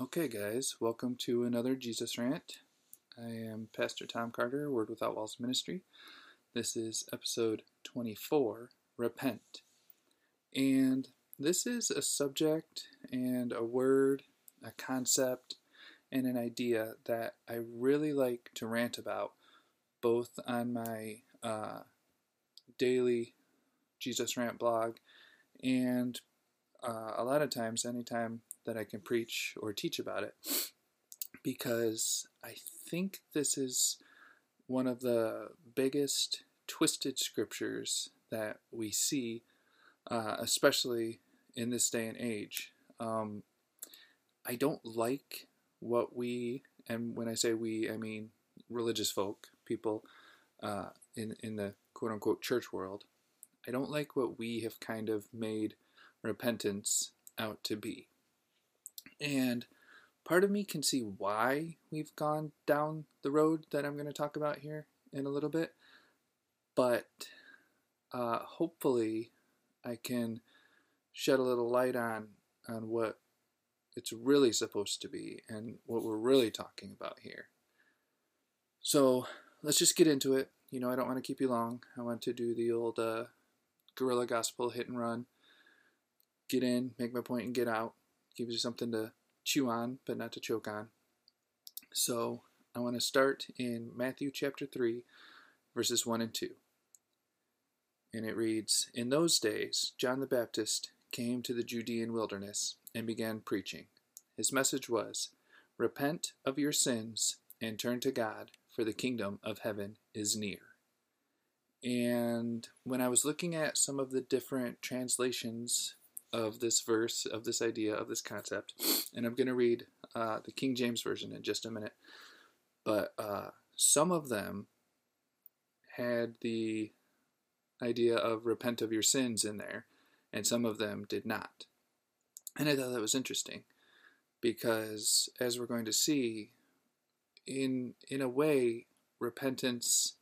Okay, guys, welcome to another Jesus Rant. I am Pastor Tom Carter, Word Without Walls Ministry. This is episode 24 Repent. And this is a subject and a word, a concept, and an idea that I really like to rant about, both on my uh, daily Jesus Rant blog and uh, a lot of times, anytime that I can preach or teach about it because I think this is one of the biggest twisted scriptures that we see, uh, especially in this day and age. Um, I don't like what we, and when I say we, I mean religious folk, people uh, in in the quote unquote church world. I don't like what we have kind of made repentance out to be. And part of me can see why we've gone down the road that I'm going to talk about here in a little bit. But uh, hopefully, I can shed a little light on on what it's really supposed to be and what we're really talking about here. So let's just get into it. You know, I don't want to keep you long. I want to do the old uh, guerrilla gospel hit and run. Get in, make my point, and get out gives you something to chew on, but not to choke on. So I want to start in Matthew chapter 3, verses 1 and 2. And it reads In those days, John the Baptist came to the Judean wilderness and began preaching. His message was Repent of your sins and turn to God, for the kingdom of heaven is near. And when I was looking at some of the different translations of this verse, of this idea, of this concept. And I'm going to read uh, the King James Version in just a minute. But uh, some of them had the idea of repent of your sins in there, and some of them did not. And I thought that was interesting because, as we're going to see, in in a way, repentance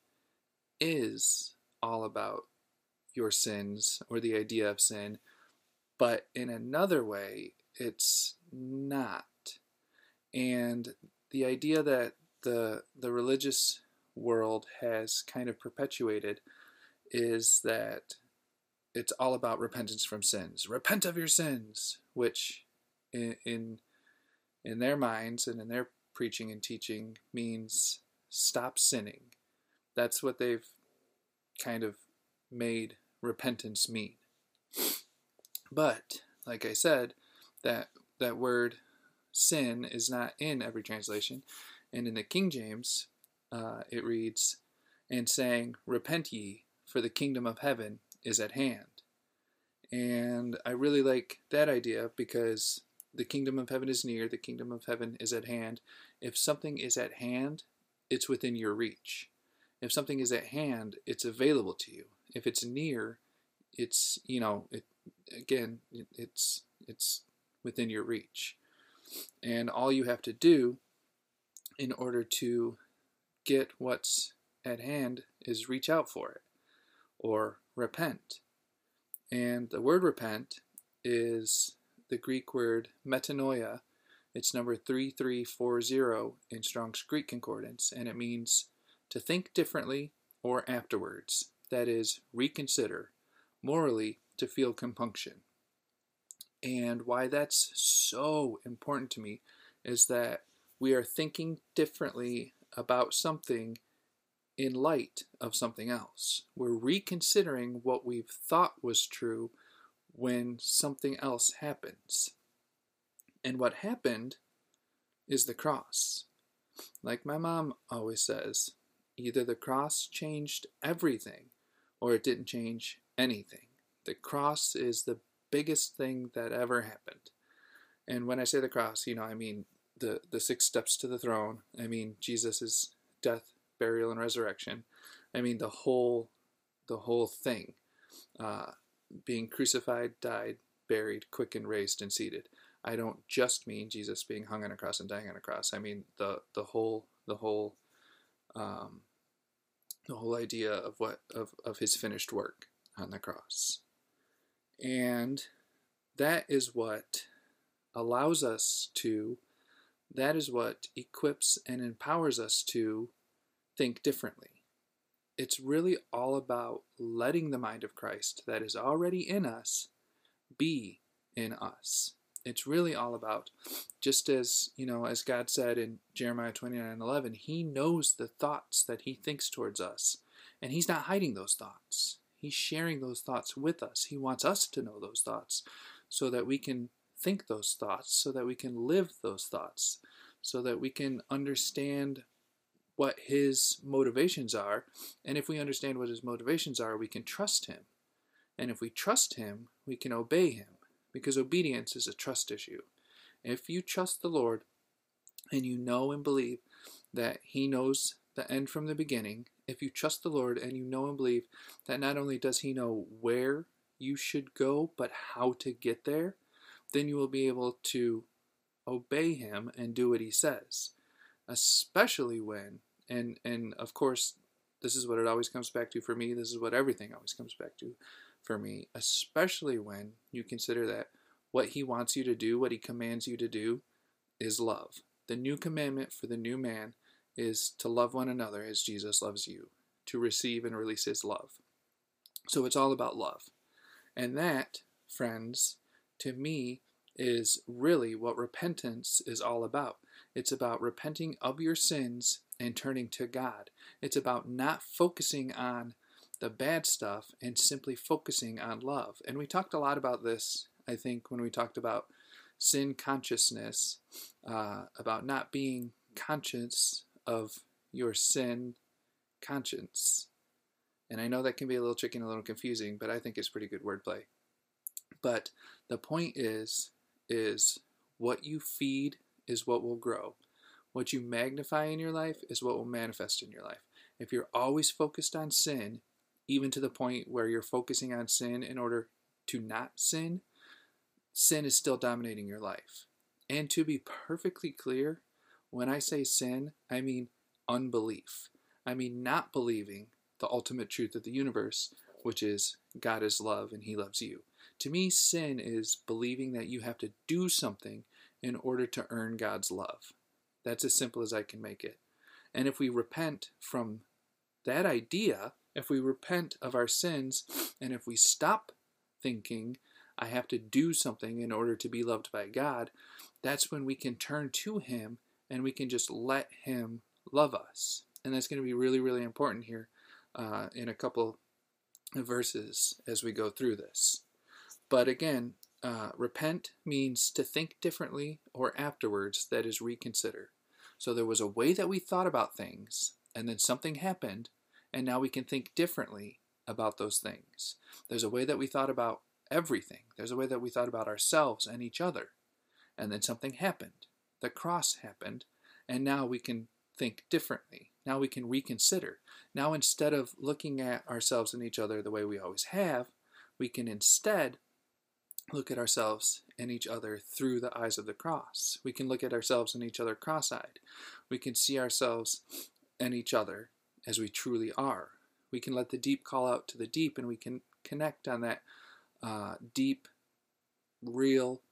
is all about your sins or the idea of sin but in another way, it's not. And the idea that the the religious world has kind of perpetuated is that it's all about repentance from sins. Repent of your sins, which in in, in their minds and in their preaching and teaching means stop sinning. That's what they've kind of made repentance mean. But like I said, that that word sin is not in every translation, and in the King James, uh, it reads, "And saying, Repent ye, for the kingdom of heaven is at hand." And I really like that idea because the kingdom of heaven is near, the kingdom of heaven is at hand. If something is at hand, it's within your reach. If something is at hand, it's available to you. If it's near, it's, you know, it, again, it's it's within your reach. And all you have to do in order to get what's at hand is reach out for it or repent. And the word repent is the Greek word metanoia. It's number 3340 in Strong's Greek Concordance, and it means to think differently or afterwards. That is, reconsider, morally to feel compunction. And why that's so important to me is that we are thinking differently about something in light of something else. We're reconsidering what we've thought was true when something else happens. And what happened is the cross. Like my mom always says, either the cross changed everything or it didn't change anything. The cross is the biggest thing that ever happened. And when I say the cross, you know, I mean the, the six steps to the throne. I mean Jesus' death, burial, and resurrection. I mean the whole the whole thing. Uh, being crucified, died, buried, quickened, raised, and seated. I don't just mean Jesus being hung on a cross and dying on a cross. I mean the the whole the whole um, the whole idea of what of, of his finished work on the cross. And that is what allows us to that is what equips and empowers us to think differently. It's really all about letting the mind of Christ that is already in us be in us. It's really all about, just as, you know, as God said in Jeremiah 29 11, He knows the thoughts that He thinks towards us. And He's not hiding those thoughts. He's sharing those thoughts with us. He wants us to know those thoughts so that we can think those thoughts, so that we can live those thoughts, so that we can understand what his motivations are. And if we understand what his motivations are, we can trust him. And if we trust him, we can obey him because obedience is a trust issue. If you trust the Lord and you know and believe that he knows the end from the beginning, if you trust the Lord and you know and believe that not only does he know where you should go, but how to get there, then you will be able to obey him and do what he says. Especially when, and and of course, this is what it always comes back to for me. This is what everything always comes back to for me, especially when you consider that what he wants you to do, what he commands you to do, is love. The new commandment for the new man is to love one another as Jesus loves you, to receive and release his love. So it's all about love. And that, friends, to me, is really what repentance is all about. It's about repenting of your sins and turning to God. It's about not focusing on the bad stuff and simply focusing on love. And we talked a lot about this, I think, when we talked about sin consciousness, uh, about not being conscious of your sin conscience. And I know that can be a little tricky and a little confusing, but I think it's pretty good wordplay. But the point is, is what you feed is what will grow. What you magnify in your life is what will manifest in your life. If you're always focused on sin, even to the point where you're focusing on sin in order to not sin, sin is still dominating your life. And to be perfectly clear, when I say sin, I mean unbelief. I mean not believing the ultimate truth of the universe, which is God is love and He loves you. To me, sin is believing that you have to do something in order to earn God's love. That's as simple as I can make it. And if we repent from that idea, if we repent of our sins, and if we stop thinking, I have to do something in order to be loved by God, that's when we can turn to Him and we can just let Him love us. And that's going to be really, really important here uh, in a couple of verses as we go through this. But again, uh, repent means to think differently or afterwards, that is, reconsider. So there was a way that we thought about things, and then something happened, and now we can think differently about those things. There's a way that we thought about everything, there's a way that we thought about ourselves and each other, and then something happened. The cross happened, and now we can think differently. Now we can reconsider. Now, instead of looking at ourselves and each other the way we always have, we can instead look at ourselves and each other through the eyes of the cross. We can look at ourselves and each other cross eyed. We can see ourselves and each other as we truly are. We can let the deep call out to the deep and we can connect on that uh, deep, real,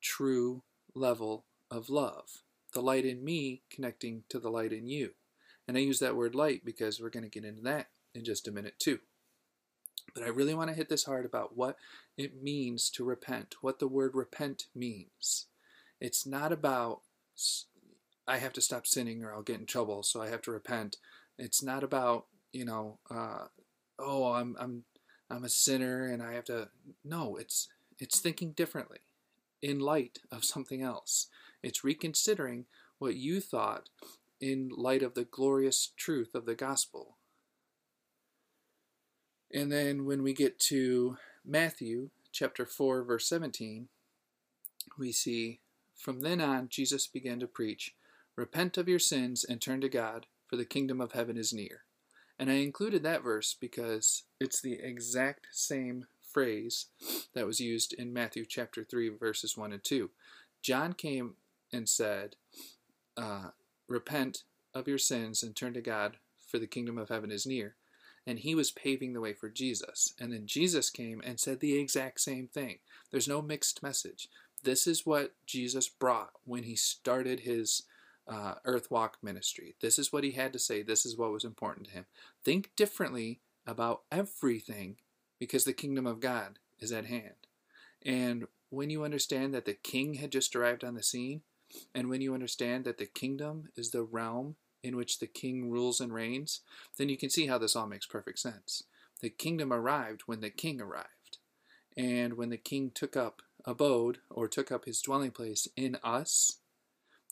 true level of love. The light in me connecting to the light in you. And I use that word light because we're going to get into that in just a minute too. But I really want to hit this hard about what it means to repent, what the word repent means. It's not about I have to stop sinning or I'll get in trouble, so I have to repent. It's not about you know, uh, oh, I'm I'm I'm a sinner and I have to. No, it's it's thinking differently, in light of something else. It's reconsidering what you thought in light of the glorious truth of the gospel. And then when we get to Matthew chapter 4, verse 17, we see from then on Jesus began to preach, Repent of your sins and turn to God, for the kingdom of heaven is near. And I included that verse because it's the exact same phrase that was used in Matthew chapter 3, verses 1 and 2. John came and said, uh, Repent of your sins and turn to God, for the kingdom of heaven is near and he was paving the way for Jesus. And then Jesus came and said the exact same thing. There's no mixed message. This is what Jesus brought when he started his uh, earth walk ministry. This is what he had to say. This is what was important to him. Think differently about everything because the kingdom of God is at hand. And when you understand that the king had just arrived on the scene, and when you understand that the kingdom is the realm in which the king rules and reigns, then you can see how this all makes perfect sense. The kingdom arrived when the king arrived. And when the king took up abode or took up his dwelling place in us,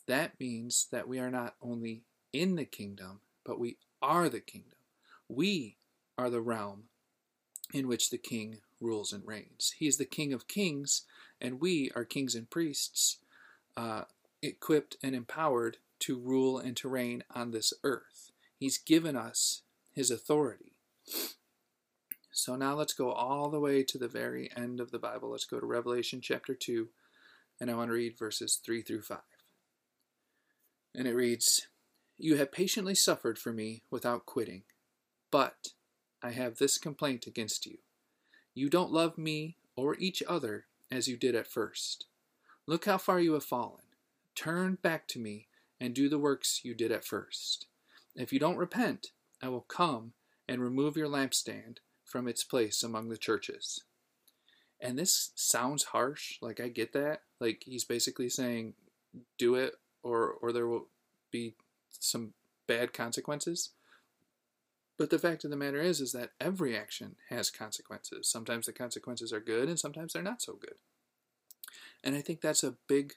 that means that we are not only in the kingdom, but we are the kingdom. We are the realm in which the king rules and reigns. He is the king of kings, and we are kings and priests, uh, equipped and empowered to rule and to reign on this earth. He's given us his authority. So now let's go all the way to the very end of the Bible. Let's go to Revelation chapter 2, and I want to read verses 3 through 5. And it reads You have patiently suffered for me without quitting, but I have this complaint against you. You don't love me or each other as you did at first. Look how far you have fallen. Turn back to me and do the works you did at first. If you don't repent, I will come and remove your lampstand from its place among the churches. And this sounds harsh, like I get that. Like he's basically saying, do it or or there will be some bad consequences. But the fact of the matter is is that every action has consequences. Sometimes the consequences are good and sometimes they're not so good. And I think that's a big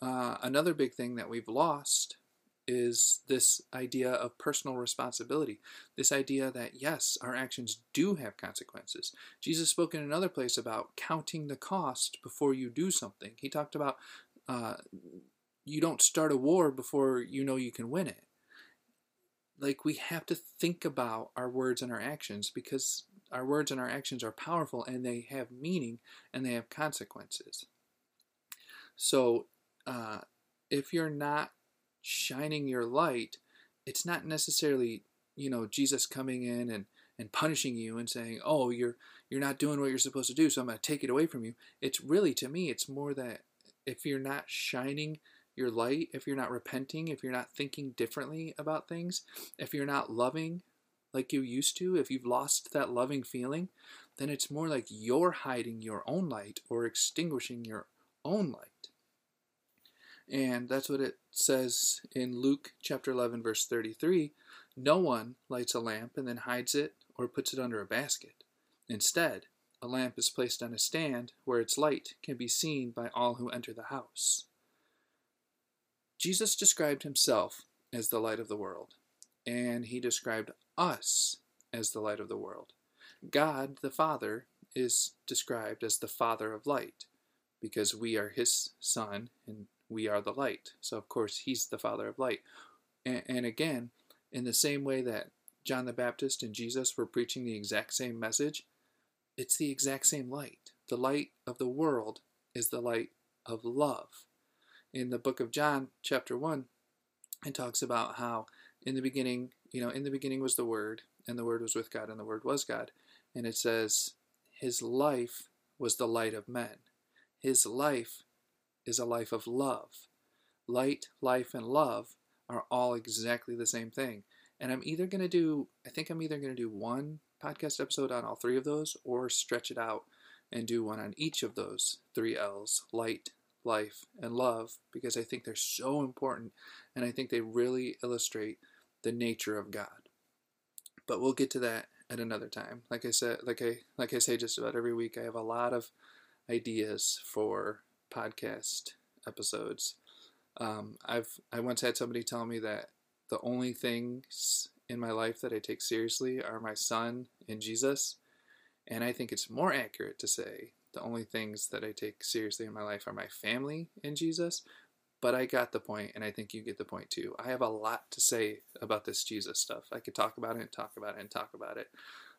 uh, another big thing that we've lost is this idea of personal responsibility. This idea that, yes, our actions do have consequences. Jesus spoke in another place about counting the cost before you do something. He talked about uh, you don't start a war before you know you can win it. Like, we have to think about our words and our actions because our words and our actions are powerful and they have meaning and they have consequences. So, uh, if you're not shining your light, it's not necessarily, you know, Jesus coming in and, and punishing you and saying, "Oh, you're you're not doing what you're supposed to do, so I'm going to take it away from you." It's really to me, it's more that if you're not shining your light, if you're not repenting, if you're not thinking differently about things, if you're not loving like you used to, if you've lost that loving feeling, then it's more like you're hiding your own light or extinguishing your own light. And that's what it says in Luke chapter 11, verse 33 No one lights a lamp and then hides it or puts it under a basket. Instead, a lamp is placed on a stand where its light can be seen by all who enter the house. Jesus described himself as the light of the world, and he described us as the light of the world. God, the Father, is described as the Father of light because we are his Son and we are the light. So, of course, he's the Father of light. And, and again, in the same way that John the Baptist and Jesus were preaching the exact same message, it's the exact same light. The light of the world is the light of love. In the book of John, chapter 1, it talks about how in the beginning, you know, in the beginning was the Word, and the Word was with God, and the Word was God. And it says, His life was the light of men. His life is a life of love. Light, life, and love are all exactly the same thing. And I'm either going to do, I think I'm either going to do one podcast episode on all three of those or stretch it out and do one on each of those three L's light, life, and love because I think they're so important and I think they really illustrate the nature of God. But we'll get to that at another time. Like I said, like I like I say just about every week, I have a lot of ideas for podcast episodes. Um, I've I once had somebody tell me that the only things in my life that I take seriously are my son and Jesus, and I think it's more accurate to say the only things that I take seriously in my life are my family and Jesus. But I got the point, and I think you get the point too. I have a lot to say about this Jesus stuff. I could talk about it and talk about it and talk about it.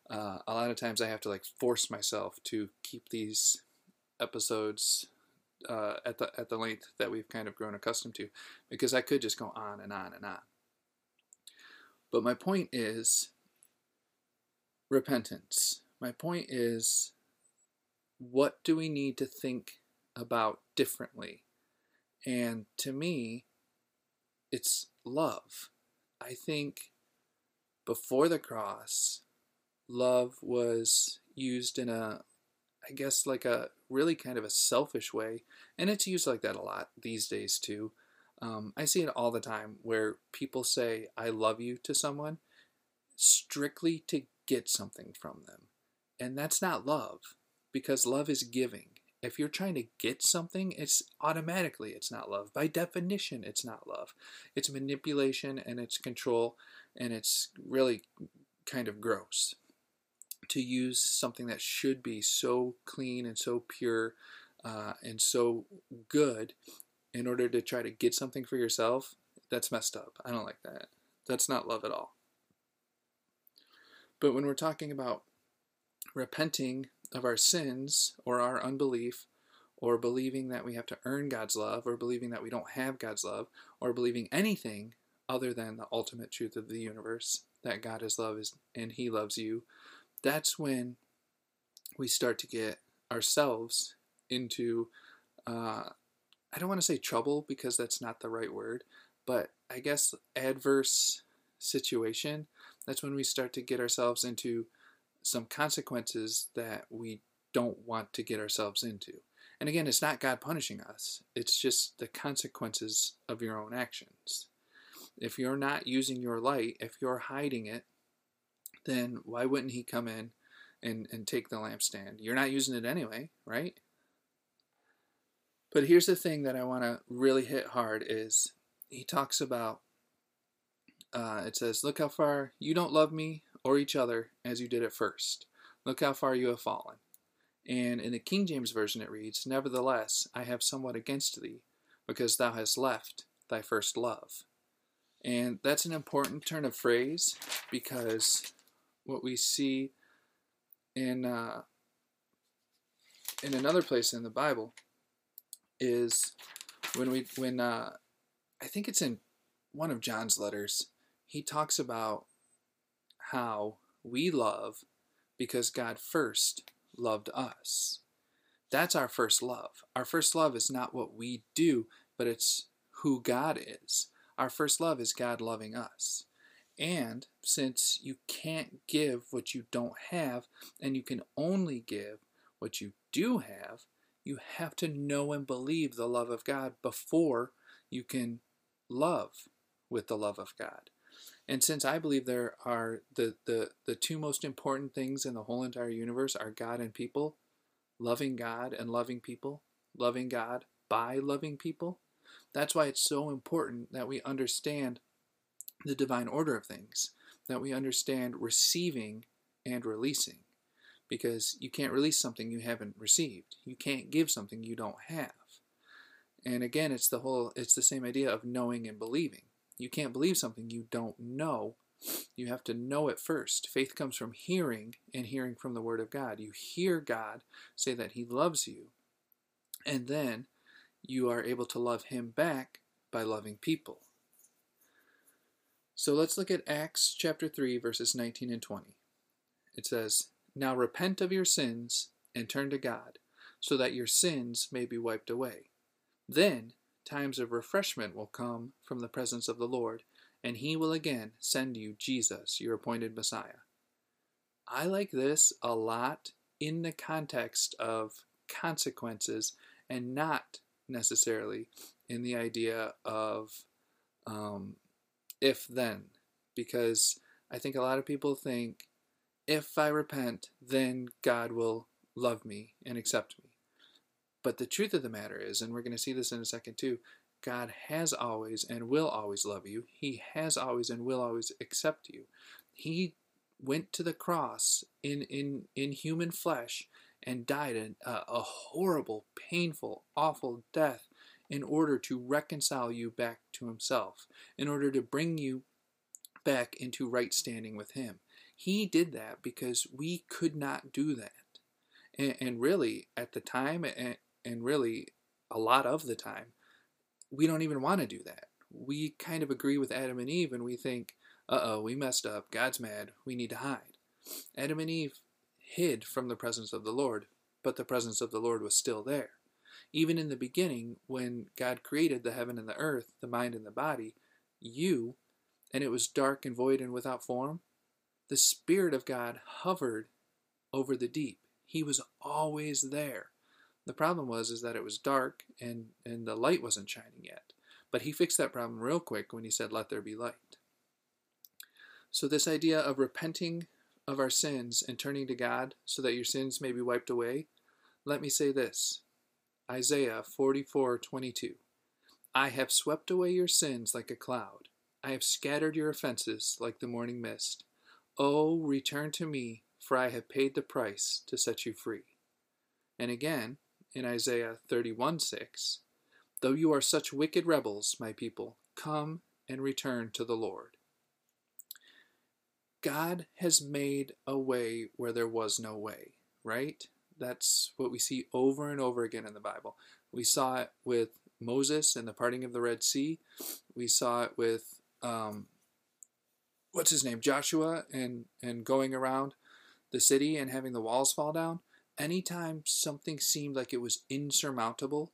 Uh, a lot of times I have to like force myself to keep these episodes uh, at the at the length that we've kind of grown accustomed to, because I could just go on and on and on. But my point is repentance. My point is what do we need to think about differently. And to me, it's love. I think before the cross, love was used in a, I guess, like a really kind of a selfish way. And it's used like that a lot these days too. Um, I see it all the time where people say, I love you to someone strictly to get something from them. And that's not love because love is giving. If you're trying to get something, it's automatically it's not love. By definition, it's not love. It's manipulation and it's control and it's really kind of gross to use something that should be so clean and so pure uh, and so good in order to try to get something for yourself. That's messed up. I don't like that. That's not love at all. But when we're talking about repenting of our sins or our unbelief, or believing that we have to earn God's love, or believing that we don't have God's love, or believing anything other than the ultimate truth of the universe that God is love is, and He loves you, that's when we start to get ourselves into, uh, I don't want to say trouble because that's not the right word, but I guess adverse situation. That's when we start to get ourselves into some consequences that we don't want to get ourselves into. And again, it's not God punishing us, it's just the consequences of your own actions. If you're not using your light, if you're hiding it, then why wouldn't He come in and, and take the lampstand? You're not using it anyway, right? But here's the thing that I want to really hit hard is he talks about uh, it says, Look how far you don't love me or each other as you did at first. Look how far you have fallen. And in the King James Version it reads, Nevertheless, I have somewhat against thee, because thou hast left thy first love. And that's an important turn of phrase because what we see in uh, in another place in the Bible is when we when uh, I think it's in one of John's letters he talks about how we love because God first loved us. That's our first love. Our first love is not what we do, but it's who God is. Our first love is God loving us. And since you can't give what you don't have, and you can only give what you do have, you have to know and believe the love of God before you can love with the love of God. And since I believe there are the, the, the two most important things in the whole entire universe are God and people, loving God and loving people, loving God by loving people, that's why it's so important that we understand the divine order of things, that we understand receiving and releasing. Because you can't release something you haven't received. You can't give something you don't have. And again, it's the whole it's the same idea of knowing and believing. You can't believe something you don't know. You have to know it first. Faith comes from hearing and hearing from the Word of God. You hear God say that He loves you, and then you are able to love Him back by loving people. So let's look at Acts chapter 3, verses 19 and 20. It says, Now repent of your sins and turn to God, so that your sins may be wiped away. Then times of refreshment will come from the presence of the Lord, and he will again send you Jesus, your appointed Messiah. I like this a lot in the context of consequences and not necessarily in the idea of um, if then, because I think a lot of people think if I repent, then God will love me and accept me. But the truth of the matter is, and we're going to see this in a second too, God has always and will always love you. He has always and will always accept you. He went to the cross in in in human flesh and died a, a horrible, painful, awful death in order to reconcile you back to himself, in order to bring you back into right standing with him. He did that because we could not do that. And, and really, at the time, and, and really a lot of the time, we don't even want to do that. We kind of agree with Adam and Eve and we think, uh oh, we messed up. God's mad. We need to hide. Adam and Eve hid from the presence of the Lord, but the presence of the Lord was still there. Even in the beginning, when God created the heaven and the earth, the mind and the body, you, and it was dark and void and without form, the Spirit of God hovered over the deep. He was always there. The problem was is that it was dark and, and the light wasn't shining yet. But he fixed that problem real quick when he said, Let there be light. So, this idea of repenting of our sins and turning to God so that your sins may be wiped away, let me say this Isaiah 44:22. I have swept away your sins like a cloud. I have scattered your offenses like the morning mist. Oh, return to me, for I have paid the price to set you free. And again, in Isaiah 31 6, Though you are such wicked rebels, my people, come and return to the Lord. God has made a way where there was no way, right? That's what we see over and over again in the Bible. We saw it with Moses and the parting of the Red Sea. We saw it with um, what's his name, Joshua, and and going around the city and having the walls fall down. Anytime something seemed like it was insurmountable,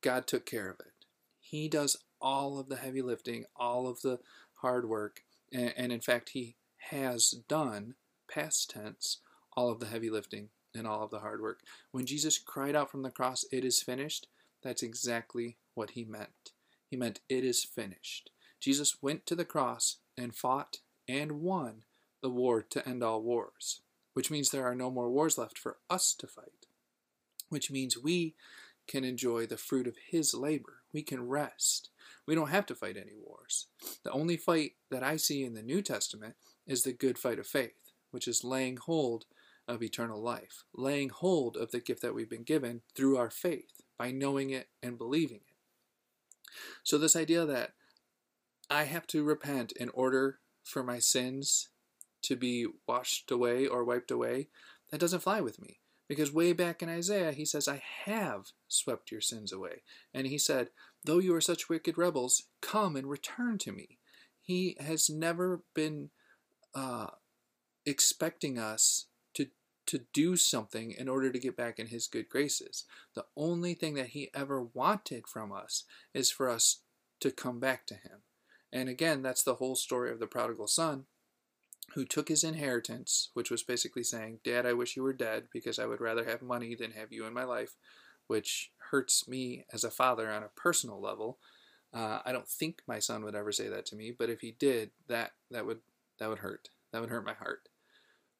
God took care of it. He does all of the heavy lifting, all of the hard work, and, and in fact, He has done, past tense, all of the heavy lifting and all of the hard work. When Jesus cried out from the cross, It is finished, that's exactly what He meant. He meant, It is finished. Jesus went to the cross and fought and won the war to end all wars, which means there are no more wars left for us to fight, which means we can enjoy the fruit of his labor. We can rest. We don't have to fight any wars. The only fight that I see in the New Testament is the good fight of faith, which is laying hold of eternal life, laying hold of the gift that we've been given through our faith, by knowing it and believing it. So, this idea that I have to repent in order for my sins to be washed away or wiped away, that doesn't fly with me. Because way back in Isaiah, he says, I have swept your sins away. And he said, Though you are such wicked rebels, come and return to me. He has never been uh, expecting us to do something in order to get back in his good graces. The only thing that he ever wanted from us is for us to come back to him. And again, that's the whole story of the prodigal son who took his inheritance, which was basically saying, Dad, I wish you were dead because I would rather have money than have you in my life, which hurts me as a father on a personal level. Uh, I don't think my son would ever say that to me, but if he did, that that would that would hurt. That would hurt my heart.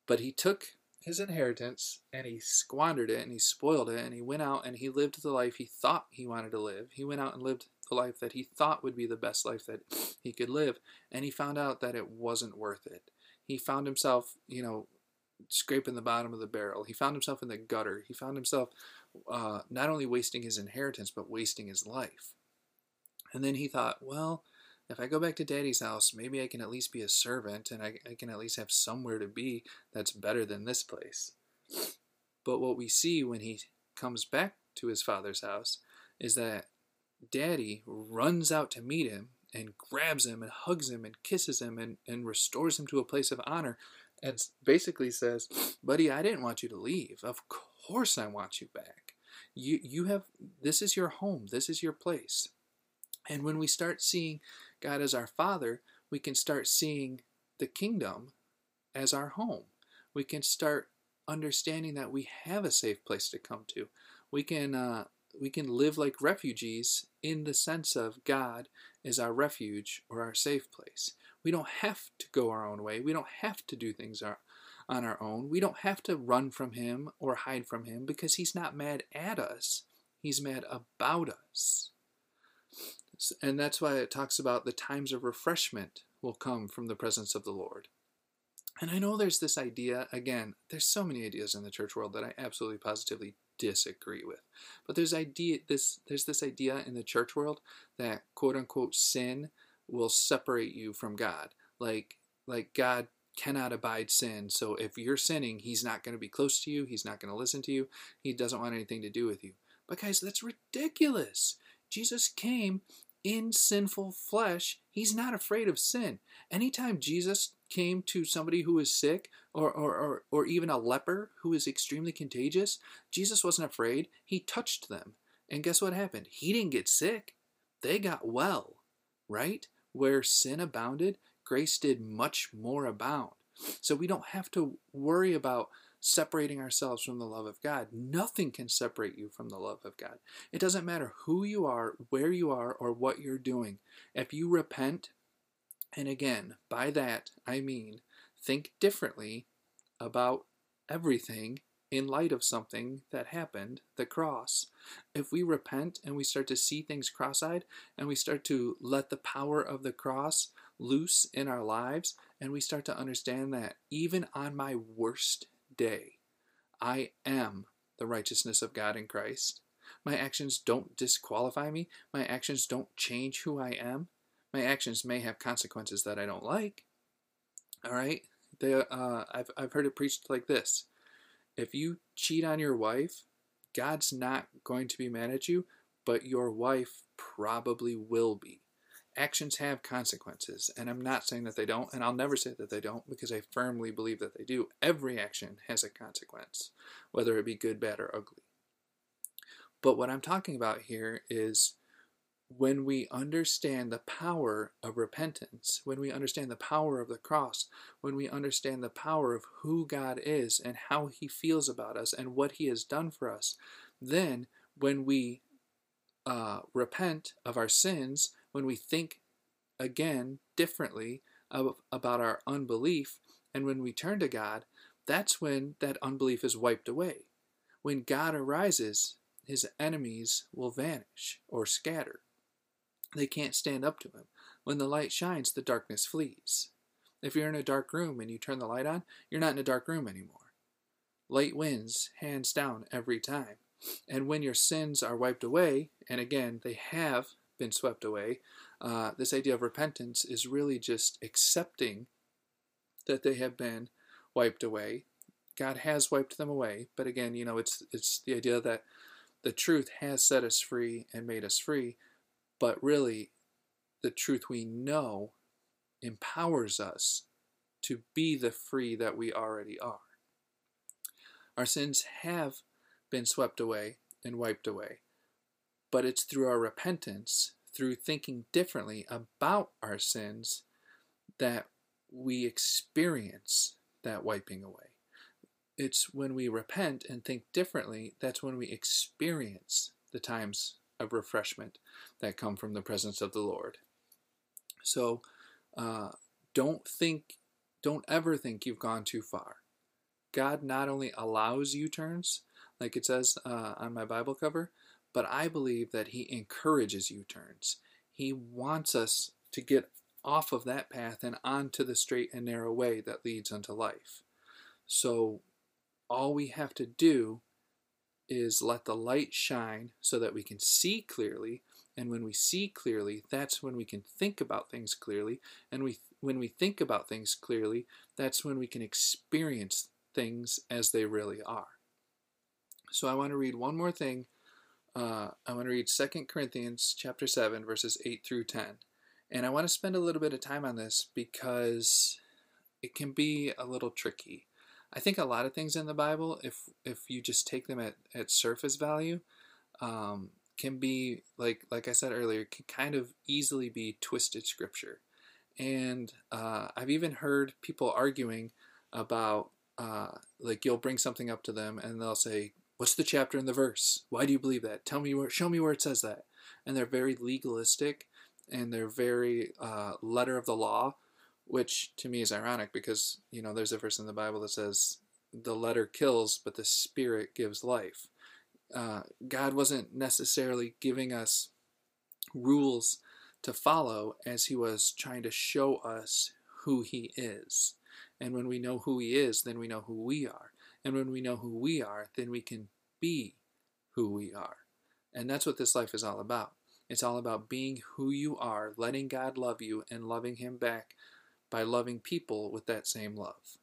But he took his inheritance and he squandered it and he spoiled it and he went out and he lived the life he thought he wanted to live. He went out and lived the life that he thought would be the best life that he could live and he found out that it wasn't worth it he found himself, you know, scraping the bottom of the barrel. He found himself in the gutter. He found himself uh, not only wasting his inheritance, but wasting his life. And then he thought, well, if I go back to daddy's house, maybe I can at least be a servant and I, I can at least have somewhere to be that's better than this place. But what we see when he comes back to his father's house is that daddy runs out to meet him and grabs him and hugs him and kisses him and, and restores him to a place of honor and basically says, Buddy, I didn't want you to leave. Of course I want you back. You you have this is your home, this is your place. And when we start seeing God as our Father, we can start seeing the kingdom as our home. We can start understanding that we have a safe place to come to. We can uh, we can live like refugees in the sense of God is our refuge or our safe place. We don't have to go our own way. We don't have to do things our, on our own. We don't have to run from Him or hide from Him because He's not mad at us, He's mad about us. And that's why it talks about the times of refreshment will come from the presence of the Lord. And I know there's this idea, again, there's so many ideas in the church world that I absolutely positively disagree with. But there's idea this there's this idea in the church world that quote unquote sin will separate you from God. Like like God cannot abide sin. So if you're sinning, he's not going to be close to you, he's not going to listen to you, he doesn't want anything to do with you. But guys, that's ridiculous. Jesus came in sinful flesh. He's not afraid of sin. Anytime Jesus came to somebody who was sick or, or, or, or even a leper who was extremely contagious, Jesus wasn't afraid. He touched them. And guess what happened? He didn't get sick. They got well, right? Where sin abounded, grace did much more abound. So we don't have to worry about separating ourselves from the love of God. Nothing can separate you from the love of God. It doesn't matter who you are, where you are, or what you're doing. If you repent, and again, by that I mean think differently about everything in light of something that happened, the cross. If we repent and we start to see things cross eyed and we start to let the power of the cross loose in our lives, and we start to understand that even on my worst day, I am the righteousness of God in Christ. My actions don't disqualify me, my actions don't change who I am. My actions may have consequences that I don't like. All right? They, uh, I've, I've heard it preached like this if you cheat on your wife, God's not going to be mad at you, but your wife probably will be. Actions have consequences, and I'm not saying that they don't, and I'll never say that they don't because I firmly believe that they do. Every action has a consequence, whether it be good, bad, or ugly. But what I'm talking about here is when we understand the power of repentance, when we understand the power of the cross, when we understand the power of who God is and how He feels about us and what He has done for us, then when we uh, repent of our sins, when we think again differently about our unbelief, and when we turn to God, that's when that unbelief is wiped away. When God arises, his enemies will vanish or scatter. They can't stand up to him. When the light shines, the darkness flees. If you're in a dark room and you turn the light on, you're not in a dark room anymore. Light wins, hands down, every time. And when your sins are wiped away, and again, they have been swept away, uh, this idea of repentance is really just accepting that they have been wiped away. God has wiped them away, but again, you know, it's it's the idea that the truth has set us free and made us free, but really, the truth we know empowers us to be the free that we already are. Our sins have been swept away and wiped away, but it's through our repentance, through thinking differently about our sins, that we experience that wiping away. It's when we repent and think differently that's when we experience the times of refreshment that come from the presence of the Lord. So uh, don't think, don't ever think you've gone too far. God not only allows U turns, like it says uh, on my Bible cover, but I believe that He encourages U turns. He wants us to get off of that path and onto the straight and narrow way that leads unto life. So all we have to do is let the light shine so that we can see clearly. And when we see clearly, that's when we can think about things clearly. And we, when we think about things clearly, that's when we can experience things as they really are. So I want to read one more thing. Uh, I want to read 2 Corinthians chapter 7, verses 8 through 10. And I want to spend a little bit of time on this because it can be a little tricky. I think a lot of things in the Bible, if if you just take them at, at surface value, um, can be like like I said earlier, can kind of easily be twisted scripture. And uh, I've even heard people arguing about uh, like you'll bring something up to them and they'll say, "What's the chapter and the verse? Why do you believe that? Tell me where. Show me where it says that." And they're very legalistic and they're very uh, letter of the law which to me is ironic because you know there's a verse in the Bible that says the letter kills, but the spirit gives life. Uh, God wasn't necessarily giving us rules to follow as He was trying to show us who He is. And when we know who He is, then we know who we are. And when we know who we are, then we can be who we are. And that's what this life is all about. It's all about being who you are, letting God love you, and loving Him back by loving people with that same love.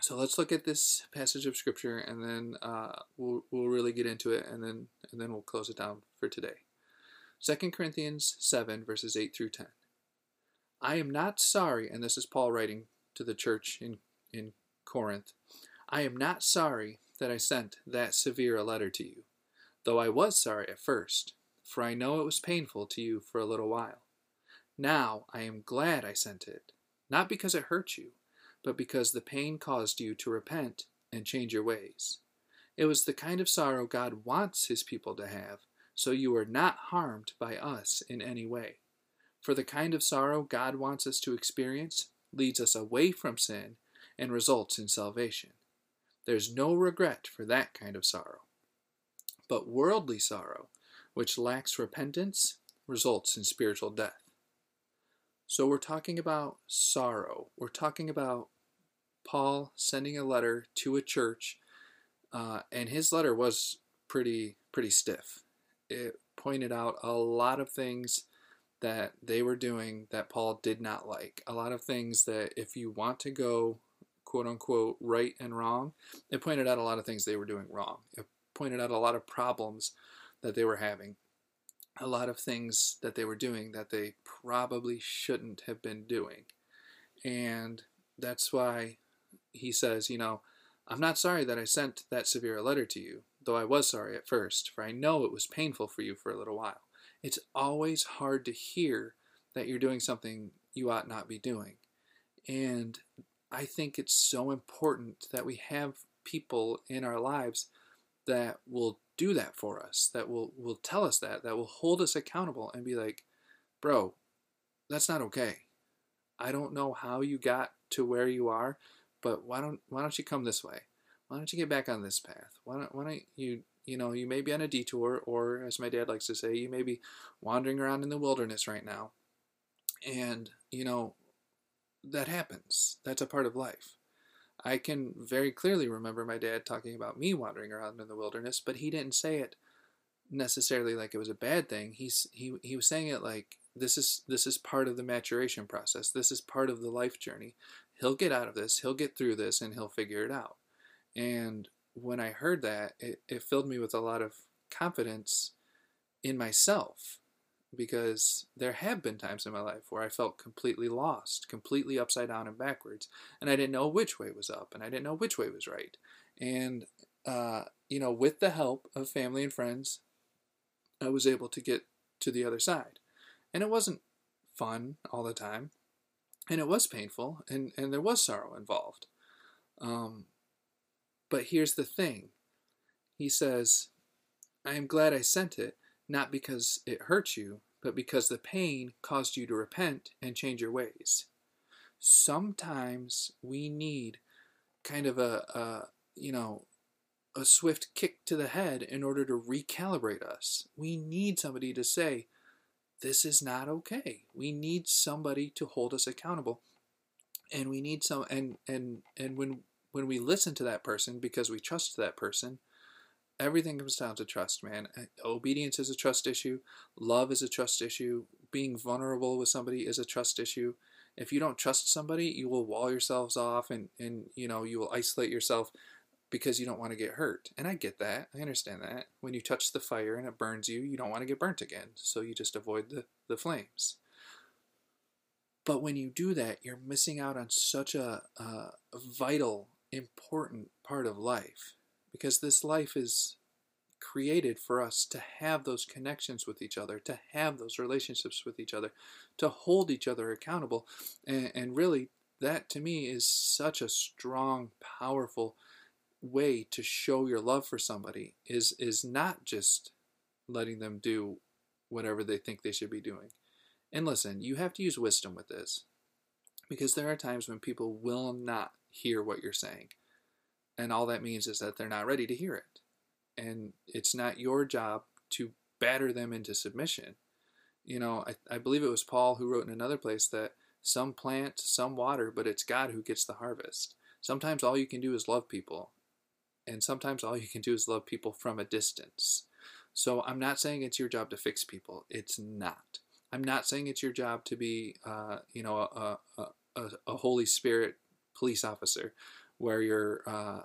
So let's look at this passage of scripture, and then uh, we'll we'll really get into it, and then and then we'll close it down for today. 2 Corinthians 7 verses 8 through 10. I am not sorry, and this is Paul writing to the church in in Corinth. I am not sorry that I sent that severe a letter to you, though I was sorry at first, for I know it was painful to you for a little while. Now I am glad I sent it, not because it hurt you, but because the pain caused you to repent and change your ways. It was the kind of sorrow God wants his people to have, so you are not harmed by us in any way. For the kind of sorrow God wants us to experience leads us away from sin and results in salvation. There's no regret for that kind of sorrow. But worldly sorrow, which lacks repentance, results in spiritual death. So we're talking about sorrow. We're talking about Paul sending a letter to a church, uh, and his letter was pretty pretty stiff. It pointed out a lot of things that they were doing that Paul did not like. A lot of things that if you want to go quote unquote right and wrong, it pointed out a lot of things they were doing wrong. It pointed out a lot of problems that they were having, a lot of things that they were doing that they probably shouldn't have been doing. And that's why he says, you know, I'm not sorry that I sent that severe a letter to you, though I was sorry at first, for I know it was painful for you for a little while. It's always hard to hear that you're doing something you ought not be doing. And I think it's so important that we have people in our lives that will do that for us, that will, will tell us that, that will hold us accountable and be like, bro, that's not okay. I don't know how you got to where you are, but why don't why don't you come this way? Why don't you get back on this path? Why don't why don't you you know you may be on a detour, or as my dad likes to say, you may be wandering around in the wilderness right now, and you know that happens. That's a part of life. I can very clearly remember my dad talking about me wandering around in the wilderness, but he didn't say it necessarily like it was a bad thing. He's he he was saying it like this is this is part of the maturation process. This is part of the life journey. He'll get out of this. He'll get through this, and he'll figure it out. And when I heard that, it, it filled me with a lot of confidence in myself because there have been times in my life where I felt completely lost, completely upside down and backwards, and I didn't know which way was up and I didn't know which way was right. And, uh, you know, with the help of family and friends, I was able to get to the other side. And it wasn't fun all the time, and it was painful, and, and there was sorrow involved. Um, but here's the thing He says, I am glad I sent it not because it hurt you, but because the pain caused you to repent and change your ways. Sometimes we need kind of a, a you know, a swift kick to the head in order to recalibrate us. We need somebody to say, this is not okay. We need somebody to hold us accountable. And we need some and and and when when we listen to that person because we trust that person, everything comes down to trust, man. Eh, obedience is a trust issue. Love is a trust issue. Being vulnerable with somebody is a trust issue. If you don't trust somebody, you will wall yourselves off and, and you know, you will isolate yourself because you don't want to get hurt. And I get that. I understand that. When you touch the fire and it burns you, you don't want to get burnt again. So you just avoid the, the flames. But when you do that, you're missing out on such a, a vital, important part of life because this life is created for us to have those connections with each other, to have those relationships with each other, to hold each other accountable. And, and really, that to me is such a strong, powerful way to show your love for somebody is is not just letting them do whatever they think they should be doing. And listen, you have to use wisdom with this because there are times when people will not hear what you're saying. And all that means is that they're not ready to hear it. And it's not your job to batter them into submission. You know, I, I believe it was Paul who wrote in another place that some plant, some water, but it's God who gets the harvest. Sometimes all you can do is love people. And sometimes all you can do is love people from a distance. So I'm not saying it's your job to fix people. It's not. I'm not saying it's your job to be, uh, you know, a, a, a, a Holy Spirit police officer where you're uh,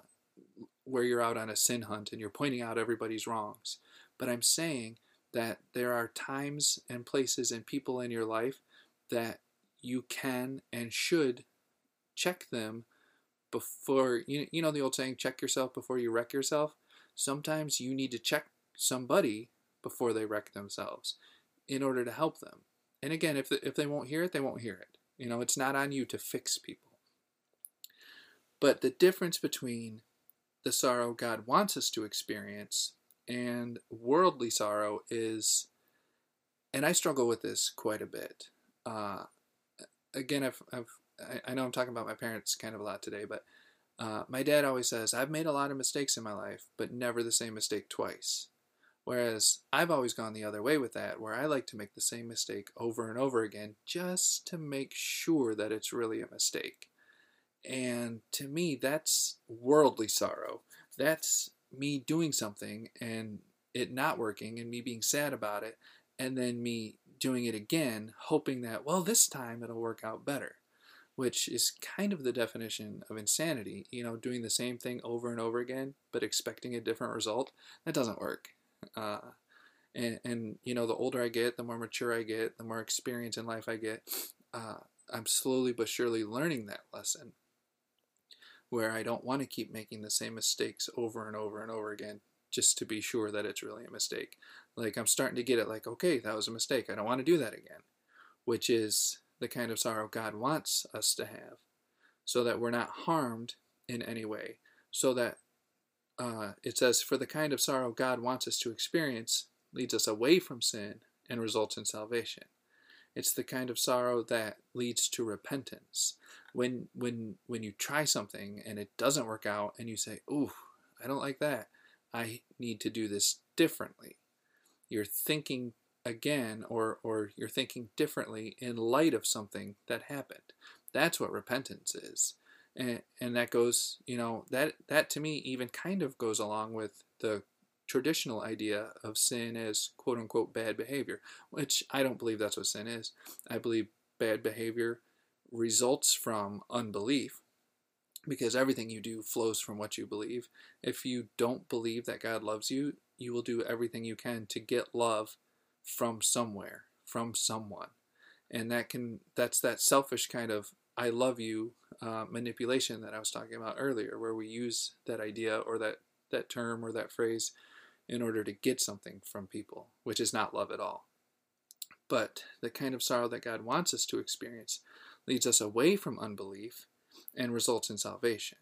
where you're out on a sin hunt and you're pointing out everybody's wrongs. But I'm saying that there are times and places and people in your life that you can and should check them before you you know the old saying check yourself before you wreck yourself sometimes you need to check somebody before they wreck themselves in order to help them. And again, if, if they won't hear it, they won't hear it. You know, it's not on you to fix people. But the difference between the sorrow God wants us to experience and worldly sorrow is, and I struggle with this quite a bit. Uh, again, I've, I've, I know I'm talking about my parents kind of a lot today, but uh, my dad always says, I've made a lot of mistakes in my life, but never the same mistake twice. Whereas I've always gone the other way with that, where I like to make the same mistake over and over again just to make sure that it's really a mistake. And to me, that's worldly sorrow. That's me doing something and it not working and me being sad about it, and then me doing it again, hoping that, well, this time it'll work out better, which is kind of the definition of insanity. You know, doing the same thing over and over again, but expecting a different result. That doesn't work. Uh, and, and, you know, the older I get, the more mature I get, the more experience in life I get, uh, I'm slowly but surely learning that lesson where I don't want to keep making the same mistakes over and over and over again just to be sure that it's really a mistake. Like I'm starting to get it like, okay, that was a mistake. I don't want to do that again, which is the kind of sorrow God wants us to have so that we're not harmed in any way. So that uh, it says, for the kind of sorrow God wants us to experience leads us away from sin and results in salvation. It's the kind of sorrow that leads to repentance. When when when you try something and it doesn't work out and you say, "Ooh, I don't like that. I need to do this differently." You're thinking again or or you're thinking differently in light of something that happened. That's what repentance is. And and that goes, you know, that that to me even kind of goes along with the traditional idea of sin as quote unquote bad behavior, which I don't believe that's what sin is. I believe bad behavior results from unbelief because everything you do flows from what you believe. If you don't believe that God loves you, you will do everything you can to get love from somewhere, from someone. And that can that's that selfish kind of I love you uh, manipulation that I was talking about earlier, where we use that idea or that that term or that phrase in order to get something from people, which is not love at all. But the kind of sorrow that God wants us to experience leads us away from unbelief and results in salvation.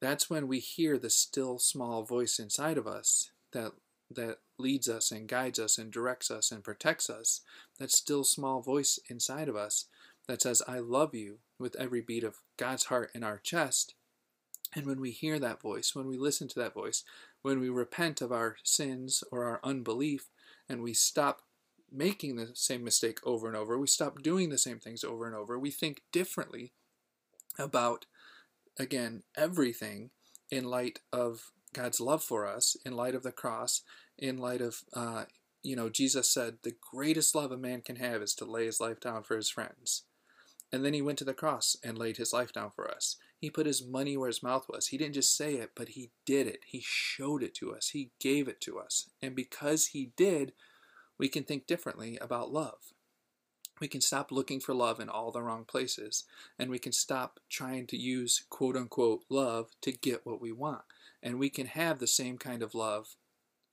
That's when we hear the still small voice inside of us that that leads us and guides us and directs us and protects us, that still small voice inside of us that says, I love you with every beat of God's heart in our chest. And when we hear that voice, when we listen to that voice, when we repent of our sins or our unbelief and we stop making the same mistake over and over, we stop doing the same things over and over, we think differently about, again, everything in light of God's love for us, in light of the cross, in light of, uh, you know, Jesus said, the greatest love a man can have is to lay his life down for his friends. And then he went to the cross and laid his life down for us. He put his money where his mouth was. He didn't just say it, but he did it. He showed it to us. He gave it to us. And because he did, we can think differently about love. We can stop looking for love in all the wrong places, and we can stop trying to use quote unquote love to get what we want. And we can have the same kind of love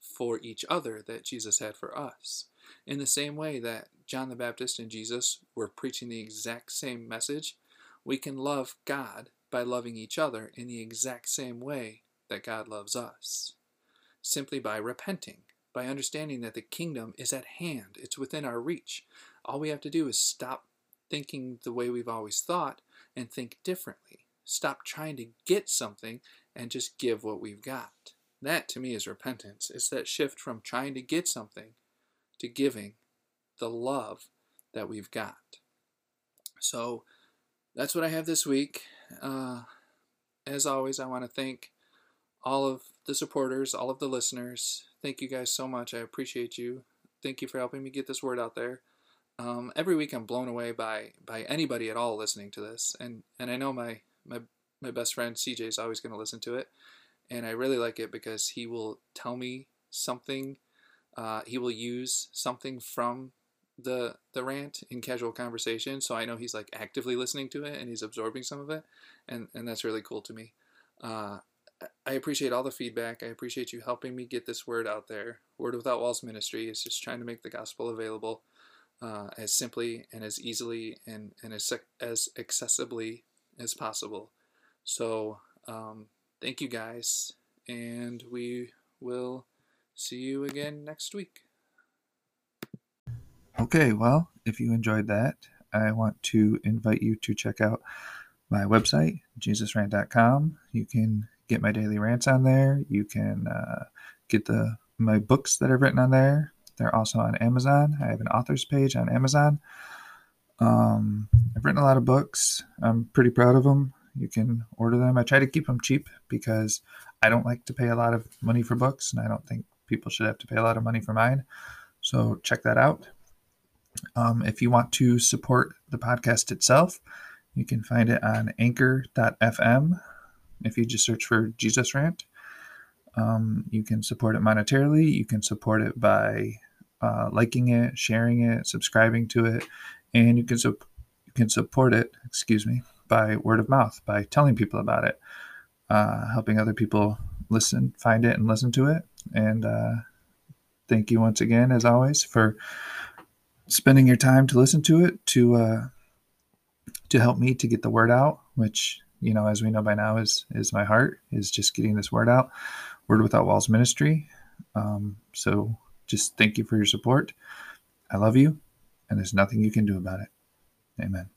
for each other that Jesus had for us. In the same way that John the Baptist and Jesus were preaching the exact same message, we can love God by loving each other in the exact same way that God loves us. Simply by repenting, by understanding that the kingdom is at hand, it's within our reach. All we have to do is stop thinking the way we've always thought and think differently. Stop trying to get something and just give what we've got. That to me is repentance. It's that shift from trying to get something to giving the love that we've got. So that's what I have this week. Uh, as always, I want to thank all of the supporters, all of the listeners. Thank you guys so much. I appreciate you. Thank you for helping me get this word out there. Um, every week I'm blown away by by anybody at all listening to this, and and I know my my my best friend CJ is always going to listen to it, and I really like it because he will tell me something. Uh, he will use something from the the rant in casual conversation, so I know he's like actively listening to it and he's absorbing some of it, and and that's really cool to me. Uh, I appreciate all the feedback. I appreciate you helping me get this word out there. Word Without Walls Ministry is just trying to make the gospel available uh, as simply and as easily and, and as, as accessibly as possible. So, um, thank you guys, and we will see you again next week. Okay, well, if you enjoyed that, I want to invite you to check out my website, jesusrant.com. You can get my daily rants on there. You can uh, get the my books that I've written on there. They're also on Amazon. I have an author's page on Amazon. Um, I've written a lot of books. I'm pretty proud of them. You can order them. I try to keep them cheap because I don't like to pay a lot of money for books, and I don't think people should have to pay a lot of money for mine. So check that out. Um, if you want to support the podcast itself, you can find it on anchor.fm. If you just search for Jesus Rant, um, you can support it monetarily. You can support it by uh, liking it, sharing it, subscribing to it, and you can su- you can support it. Excuse me, by word of mouth, by telling people about it, uh, helping other people listen, find it, and listen to it. And uh, thank you once again, as always, for spending your time to listen to it to uh, to help me to get the word out, which you know, as we know by now, is is my heart is just getting this word out. Word Without Walls Ministry. Um, so just thank you for your support. I love you, and there's nothing you can do about it. Amen.